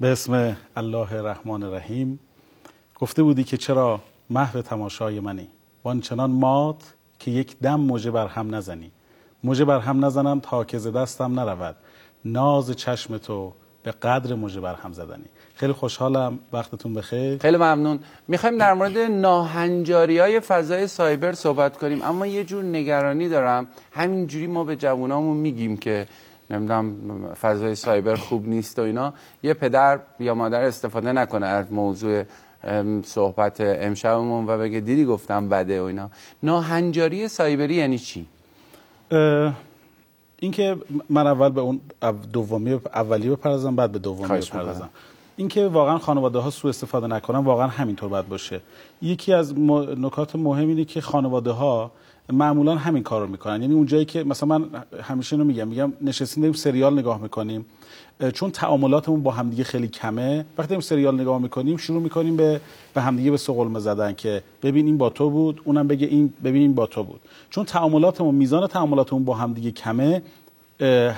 به اسم الله الرحمن الرحیم گفته بودی که چرا محو تماشای منی؟ وانچنان مات که یک دم موجه بر هم نزنی. موجه بر هم نزنم تا که ز دستم نرود. ناز چشم تو به قدر موجه بر هم زدنی. خیلی خوشحالم. وقتتون بخیر. خیلی ممنون. می‌خوایم در مورد ناهنجاری های فضای سایبر صحبت کنیم. اما یه جور نگرانی دارم. همینجوری ما به جوانامون میگیم که نمی‌دونم فضای سایبر خوب نیست و اینا یه پدر یا مادر استفاده نکنه از موضوع صحبت امشبمون و بگه دیدی گفتم بده و اینا ناهنجاری سایبری یعنی چی؟ اینکه من اول به اون او- دومی اولی بپردازم بعد به دومی بپردازم. اینکه واقعا خانواده ها سوء استفاده نکنن واقعا همینطور باید باشه یکی از نکات مهم اینه که خانواده ها معمولا همین کار رو می‌کنن. یعنی اونجایی که مثلا من همیشه اینو میگم میگم نشستیم داریم سریال نگاه می‌کنیم. چون تعاملاتمون با همدیگه خیلی کمه وقتی داریم سریال نگاه می‌کنیم شروع می‌کنیم به به همدیگه به سقلمه زدن که ببین این با تو بود اونم بگه این ببین این با تو بود. چون تعاملاتمون میزان تعاملاتمون با همدیگه کمه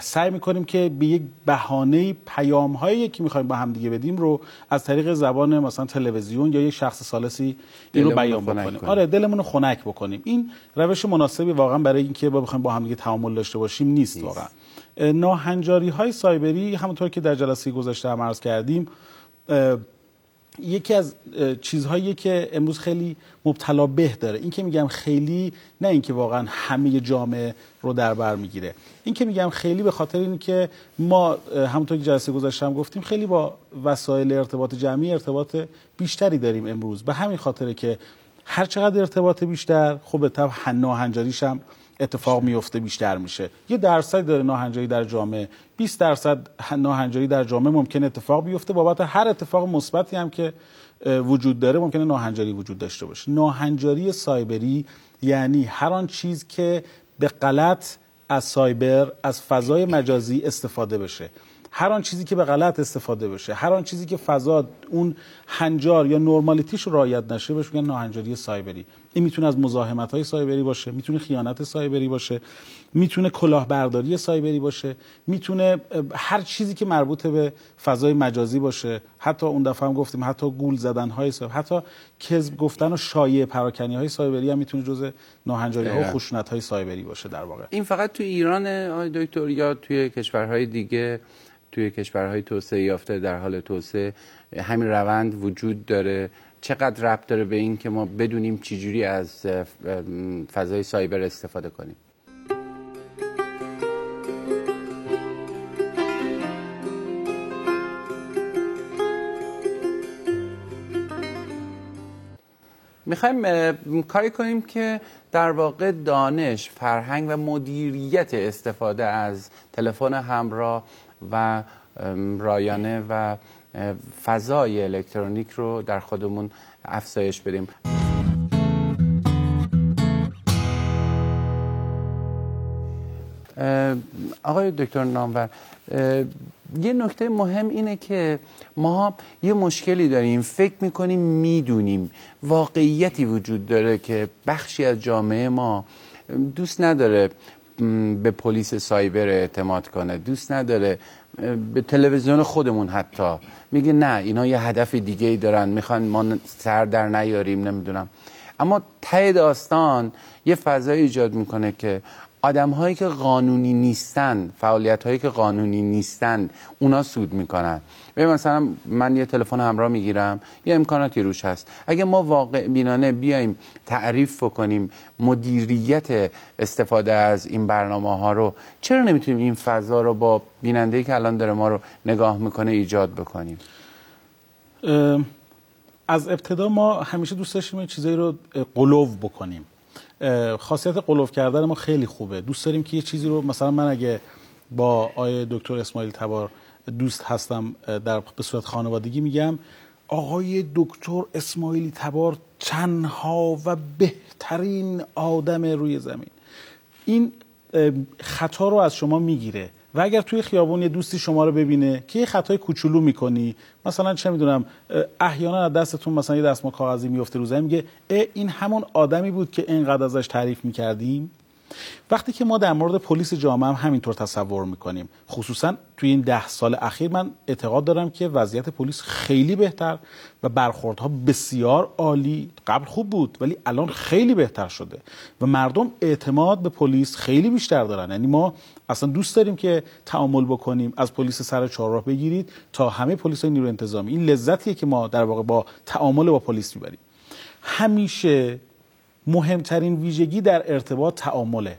سعی می‌کنیم که به یک بهانه پیام هایی که می‌خوایم با هم دیگه بدیم رو از طریق زبان مثلا تلویزیون یا یک شخص سالسی این رو بیان بکنیم. کنیم. آره دلمون رو خنک بکنیم. این روش مناسبی واقعا برای اینکه با بخوایم با هم دیگه تعامل داشته باشیم نیست, واقعا. اه، ناهنجاری های سایبری همونطور که در جلسه گذشته هم عرض کردیم یکی از چیزهایی که امروز خیلی مبتلا به داره. این که میگم خیلی نه اینکه واقعا همه جامعه رو در بر می‌گیره. این که میگم خیلی به خاطر این که ما همونطور که جلسه گذاشته هم گفتیم خیلی با وسایل ارتباط جمعی ارتباط بیشتری داریم امروز. به همین خاطره که هر چقدر ارتباط بیشتر خب به طب ناهنجاریش هم اتفاق میفته بیشتر میشه. یه درصد داره ناهنجاری در جامعه. 20 درصد ناهنجاری در جامعه ممکن اتفاق بیفته. بابت هر اتفاق مثبتی هم که وجود داره ممکنه ناهنجاری وجود داشته باشه. ناهنجاری سایبری یعنی هر آن چیز که به غلط از سایبر از فضای مجازی استفاده بشه. هر آن چیزی که به غلط استفاده بشه. هر آن چیزی که فضا اون هنجار یا نرمالیتیش رو رعایت نشه بهش میگن ناهنجاری سایبری. این می‌تونه از مزاحمت های سایبری باشه می‌تونه خیانت سایبری باشه می‌تونه کلاهبرداری سایبری باشه می‌تونه هر چیزی که مربوط به فضای مجازی باشه. حتی اون دفعه هم گفتیم حتی گول زدن های سایبر حتی کذب گفتن و شایعه پراکنی های سایبری هم می‌تونه جزء ناهنجاری ها و. خشونت های سایبری باشه در واقع. این فقط توی ایران آقای دکتر یا توی کشورهای دیگه توی کشورهای توسعه یافته در حال توسعه همین روند وجود داره. چقدر ربط داره به این که ما بدونیم چجوری از فضای سایبر استفاده کنیم. می‌خوایم کاری کنیم که در واقع دانش، فرهنگ و مدیریت استفاده از تلفن همراه و رایانه و فضای الکترونیک رو در خودمون افزایش بدیم. آقای دکتر نامور یه نکته مهم اینه که ما یه مشکلی داریم. فکر می‌کنیم می‌دونیم. واقعیتی وجود داره که بخشی از جامعه ما دوست نداره به پلیس سایبر اعتماد کنه. دوست نداره به تلویزیون خودمون حتی. میگه نه اینا یه هدف دیگه ای دارن می‌خوان ما سر در نیاریم نمی‌دونم. اما ته داستان یه فضای ایجاد می‌کنه که آدم هایی که قانونی نیستن فعالیت هایی که قانونی نیستن اونا سود می‌کنن. ببین مثلا من یه تلفن همراه می‌گیرم یه امکاناتی روش هست. اگه ما واقع بینانه بیایم تعریف بکنیم مدیریت استفاده از این برنامه ها رو چرا نمی‌تونیم این فضا رو با بیننده که الان داره ما رو نگاه می‌کنه ایجاد بکنیم؟ از ابتدا ما همیشه دوست داشتیم چیزایی رو قلوب بکنیم. خاصیت قلوب کردن ما خیلی خوبه. دوست داریم که یه چیزی رو مثلا من اگه با آیه دکتر اسماعیل تبار دوست هستم در به صورت خانوادگی میگم آقای دکتر اسماعیلی تبار تنها و بهترین آدم روی زمین. این خطا رو از شما می‌گیره. و اگر توی خیابون یه دوستی شما رو ببینه که یه خطای کوچولو می‌کنی مثلا چه می‌دونم احیانا از دستتون مثلا یه دستمال کاغذی میفته رو زمین میگه اه، این همون آدمی بود که اینقدر ازش تعریف می‌کردیم؟ وقتی که ما در مورد پلیس جامعه هم همینطور تصور می‌کنیم. خصوصا توی این ده سال اخیر من اعتقاد دارم که وضعیت پلیس خیلی بهتر و برخوردها بسیار عالی. قبل خوب بود ولی الان خیلی بهتر شده و مردم اعتماد به پلیس خیلی بیشتر دارن. یعنی ما اصلا دوست داریم که تعامل بکنیم از پلیس سر چهارراه بگیرید تا همه پلیس نیرو انتظامی. این لذتیه که ما در واقع با تعامل با پلیس می‌بریم. همیشه مهمترین ویژگی در ارتباط تعامله.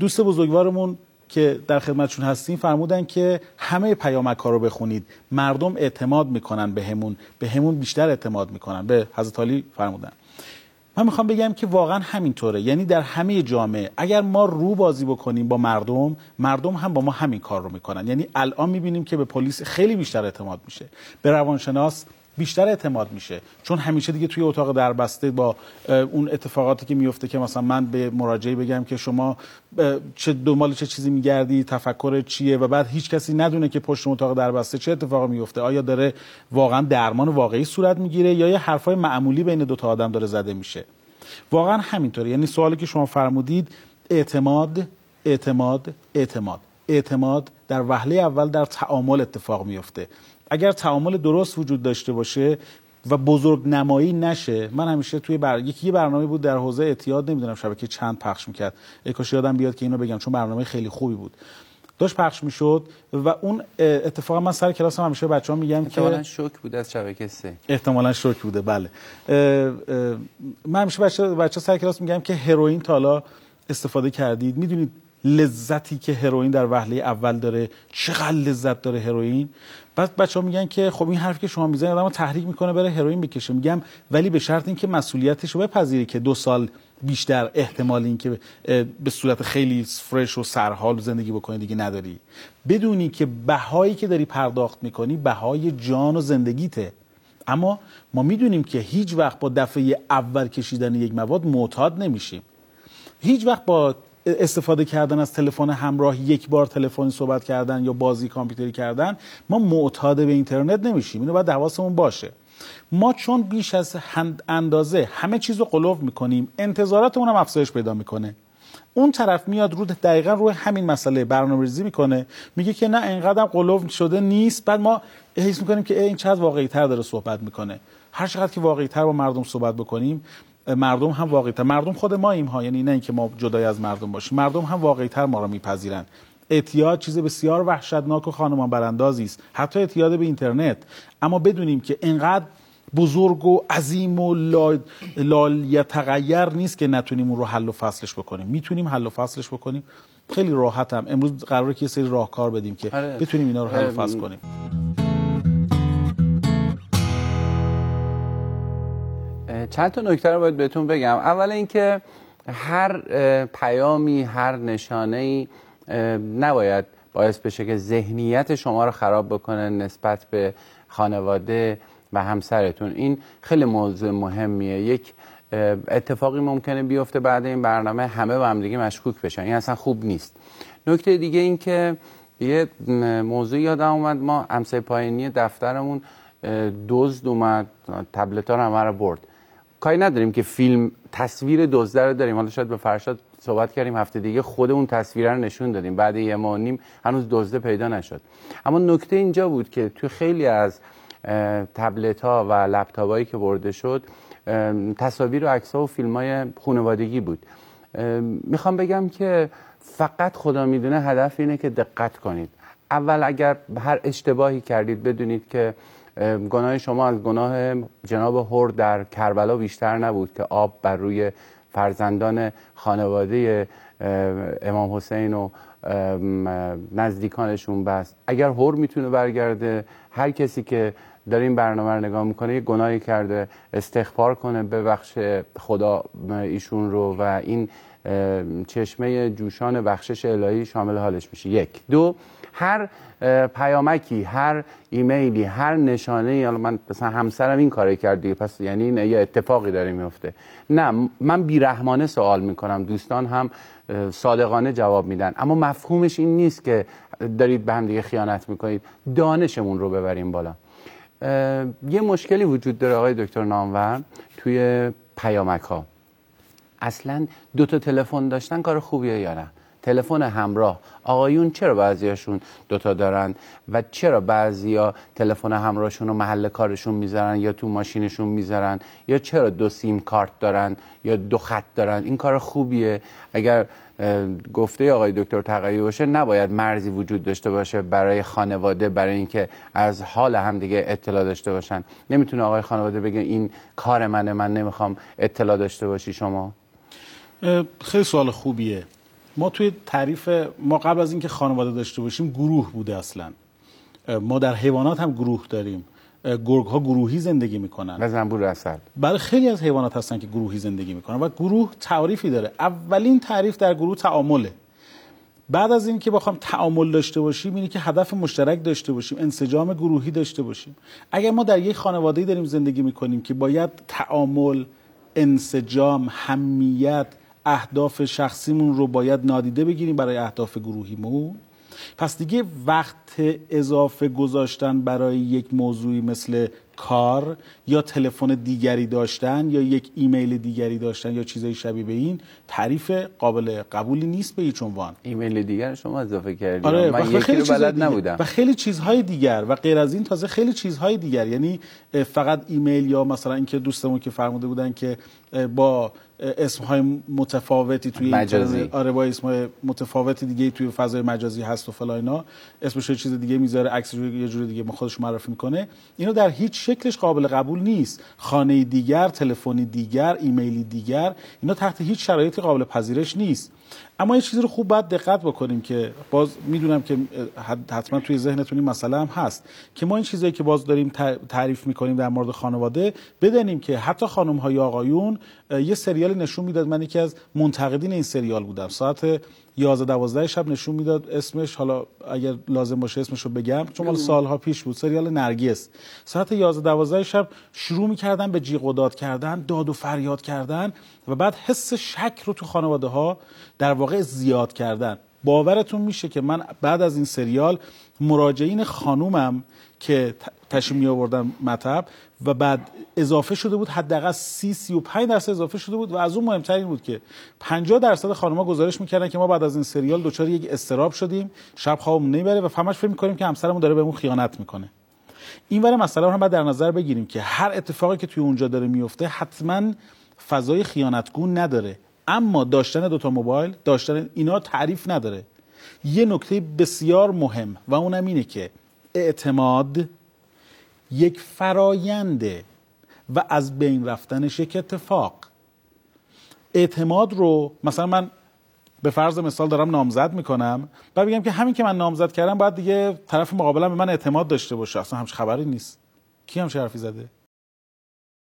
دوست بزرگوارمون که در خدمتشون هستیم فرمودن که همه پیامک ها رو بخونید. مردم اعتماد می‌کنن به همون به همون بیشتر اعتماد می‌کنن. به حضرت علی فرمودن. من می‌خوام بگم که واقعا همینطوره. یعنی در همه جامعه اگر ما رو بازی بکنیم با مردم مردم هم با ما همین کار رو می‌کنن. یعنی الان می‌بینیم که به پلیس خیلی بیشتر اعتماد میشه. به روانشناس بیشتر اعتماد میشه. چون همیشه دیگه توی اتاق دربسته با اون اتفاقاتی که میفته که مثلا من به مراجعی بگم که شما چه دنبال چه چیزی میگردی تفکر چیه و بعد هیچ کسی ندونه که پشت اتاق دربسته چه اتفاقی میفته. آیا داره واقعا درمان واقعی صورت می‌گیره یا یه حرفای معمولی بین دو تا آدم داره زده میشه؟ واقعا همینطوره. یعنی سوالی که شما فرمودید اعتماد اعتماد اعتماد. اعتماد در وهله اول در تعامل اتفاق میفته اگر تعامل درست وجود داشته باشه و بزرگ نمایی نشه من همیشه توی بر... یکی برنامه بود در حوزه اعتیاد نمی‌دونم شبکه چند پخش می‌کرد. کاش یادم بیاد که اینو بگم چون برنامه خیلی خوبی بود. داشت پخش می‌شد و اون اتفاقا من سر کلاس هم همیشه بچه ها میگم که احتمالا شوک بوده از شبکه سه. احتمالا شوک بوده بله. من همیشه بچه, بچه سر کلاس میگم که هروئین تا استفاده کردید. می‌دونید لذتی که هروئین در وهله اول داره. چقدر لذت داره هروئین. بعد بچه ها میگن که خب این حرف که شما می‌زنید آدمو تحریک می‌کنه بره هروئین بکشه. میگم ولی به شرط اینکه مسئولیتش رو بپذیری که دو سال بیشتر احتمال اینکه به صورت خیلی فرش و سرحال زندگی بکنی دیگه نداری. بدونی که بهایی که داری پرداخت می‌کنی بهای جان و زندگیته. اما ما می‌دونیم که هیچ وقت با دفعه اول کشیدن یک مواد معتاد نمیشیم. هیچ وقت با استفاده کردن از تلفن همراه یک بار تلفنی صحبت کردن یا بازی کامپیوتری کردن ما معتاد به اینترنت نمیشیم. اینو باید حواسمون باشه. ما چون بیش از اندازه همه چیز رو قلوب می‌کنیم انتظاراتمون هم افزایش پیدا می‌کنه. اون طرف میاد رو دقیقا روی همین مسئله برنامه‌ریزی می‌کنه. میگه که نه اینقدر قلوب شده نیست. بعد ما حس می‌کنیم که این چقدر واقعی تر داره صحبت می‌کنه. هر چقدر که واقعی تر با مردم صحبت بکنیم مردم هم واقعی تر مردم خود ما ایم ها. یعنی نه اینکه ما جدای از مردم باشیم. مردم هم واقعی تر ما رو میپذیرن. اعتیاد چیز بسیار وحشتناک و خانمان براندازی است. حتی اعتیاد به اینترنت. اما بدونیم که انقدر بزرگ و عظیم و لال یتغیر نیست که نتونیم اون رو حل و فصلش بکنیم. می‌تونیم حل و فصلش بکنیم. خیلی راحت هم امروز قراره که یه سری راهکار بدیم که آره. بتونیم اینا رو حل و فصل کنیم. چند تا نکته رو باید بهتون بگم. اول اینکه هر پیامی هر نشانه ای نباید باعث بشه که ذهنیت شما رو خراب بکنه نسبت به خانواده و همسرتون. این خیلی موضوع مهمیه. یک اتفاقی ممکنه بیفته بعد این برنامه همه با هم دیگه مشکوک بشن. این اصلا خوب نیست. نکته دیگه این که یه موضوع یادم اومد. ما همسایه پایینی دفترمون دزد اومد تبلت ها رو برد. کاری نداریم که فیلم تصویر دزده رو داریم. حالا شاید به فرشاد صحبت کردیم هفته دیگه خود اون تصویر رو نشون دادیم. بعد یه ماه نیم هنوز دزده پیدا نشد. اما نکته اینجا بود که تو خیلی از تبلت ها و لپتاپ هایی که برده شد تصاویر و عکس ها و فیلم های خانوادگی بود. می‌خوام بگم که فقط خدا می‌دونه هدف اینه که دقت کنید. اول اگر هر اشتباهی کردید بدونید که گناه شما از گناه جناب هور در کربلا بیشتر نبود که آب بر روی فرزندان خانواده امام حسین و نزدیکانشون بست. اگر هور می‌تونه برگرده هر کسی که در این برنامه رو نگاه می‌کنه یه گناهی کرده استغفار کنه ببخش خدا ایشون رو و این چشمه جوشان بخشش الهی شامل حالش میشه. یک. دو هر پیامکی هر ایمیلی هر نشانه ای من مثلا همسرم این کاری کرد پس یعنی این یه اتفاقی داره میفته. نه من بیرحمانه سوال می‌کنم دوستان هم صادقانه جواب میدن. اما مفهومش این نیست که دارید به هم دیگه خیانت می‌کنید. دانشمون رو ببریم بالا. یه مشکلی وجود داره آقای دکتر نامور توی پیامک ها اصلا دو تا تلفن داشتن کار خوبیه یا نه؟ تلفن همراه. آقایون چرا بعضیاشون دوتا دارن و چرا بعضیا تلفن همراهشون رو محل کارشون می‌ذارن یا تو ماشینشون می‌ذارن یا چرا دو سیم کارت دارن یا دو خط دارن؟ این کار خوبیه. اگر گفته آقای دکتر تقیی باشه نباید مرزی وجود داشته باشه برای خانواده برای اینکه از حال هم دیگه اطلاع داشته باشن. نمی‌تونه آقای خانواده بگه این کار منه من نمی‌خوام اطلاع داشته باشی شما. خیلی سوال خوبیه. ما توی تعریف ما قبل از اینکه خانواده داشته باشیم گروه بوده اصلا. ما در حیوانات هم گروه داریم. گرگ ها گروهی زندگی می‌کنن. و زنبور اصل برای خیلی از حیوانات هستن که گروهی زندگی می‌کنن و گروه تعریفی داره. اولین تعریف در گروه تعامله. بعد از اینکه بخوام تعامل داشته باشیم اینه که هدف مشترک داشته باشیم انسجام گروهی داشته باشیم. اگر ما در یک خانواده داریم زندگی می‌کنیم که باید تعامل انسجام همیت اهداف شخصیمون رو باید نادیده بگیریم برای اهداف گروهیمون. پس دیگه وقت اضافه گذاشتن برای یک موضوعی مثل کار یا تلفن دیگری داشتن یا یک ایمیل دیگری داشتن یا چیزای شبیه به این تعریف قابل قبولی نیست به هیچ عنوان. ایمیل دیگر شما اضافه کردید آره من یکی خیلی رو بلد نبودم. و خیلی چیزهای دیگر و غیر از این تازه خیلی چیزهای دیگر. یعنی فقط ایمیل یا مثلا اینکه دوستمون که فرموده بودن که با اسمهای متفاوتی توی مجازی. آره با اسمهای متفاوتی دیگه توی فضای مجازی هست و فلا اینا اسمش چیز دیگه می‌ذاره عکس یه جور دیگه خودش معرفی می‌کنه. اینو در هیچ شکلش قابل قبول نیست. خانه دیگر تلفنی دیگر ایمیلی دیگر اینا تحت هیچ شرایطی قابل پذیرش نیست. اما یه چیزی رو خوب باید دقت بکنیم که باز می‌دونم که حتما توی ذهنتون این مسئله هم هست که ما این چیزایی که باز داریم تعریف می‌کنیم در مورد خانواده بدانیم که حتی خانم های آقایون یه سریالی نشون می‌داد. من یکی از منتقدین این سریال بودم. ساعت 11 12 شب نشون می‌داد اسمش. حالا اگر لازم باشه اسمش رو بگم چون مال سالها پیش بود. سریال نرگس. ساعت 11 12 شب شروع می‌کردن به جیغ و داد کردن داد و فریاد کردن و بعد حس شک رو تو خانواده ها در واقع زیاد کردن. باورتون میشه که من بعد از این سریال مراجعین خانومم که تشریف می آوردن مطب و بعد اضافه شده بود حداقل 30 35 درصد اضافه شده بود و از اون مهمتر این بود که 50 درصد خانم‌ها گزارش می‌کردن که ما بعد از این سریال دچار یک استراب شدیم شب خوابمون نمی‌بره و فهمش فکر می‌کنیم که همسرمون داره بهمون خیانت می‌کنه. این ور مسئله رو هم باید در نظر بگیریم که هر اتفاقی که توی اونجا داره میفته حتما فضای خیانتگون نداره. اما داشتن دوتا موبایل داشتن اینا تعریف نداره. یه نکته بسیار مهم و اونم اینه که اعتماد یک فراینده و از بین رفتنش یک اتفاق. اعتماد رو مثلا من به فرض مثال دارم نامزد می‌کنم و بگم که همین که من نامزد کردم باید دیگه طرف مقابلم به من اعتماد داشته باشه. اصلا همش خبری نیست. کی همش حرفی زده؟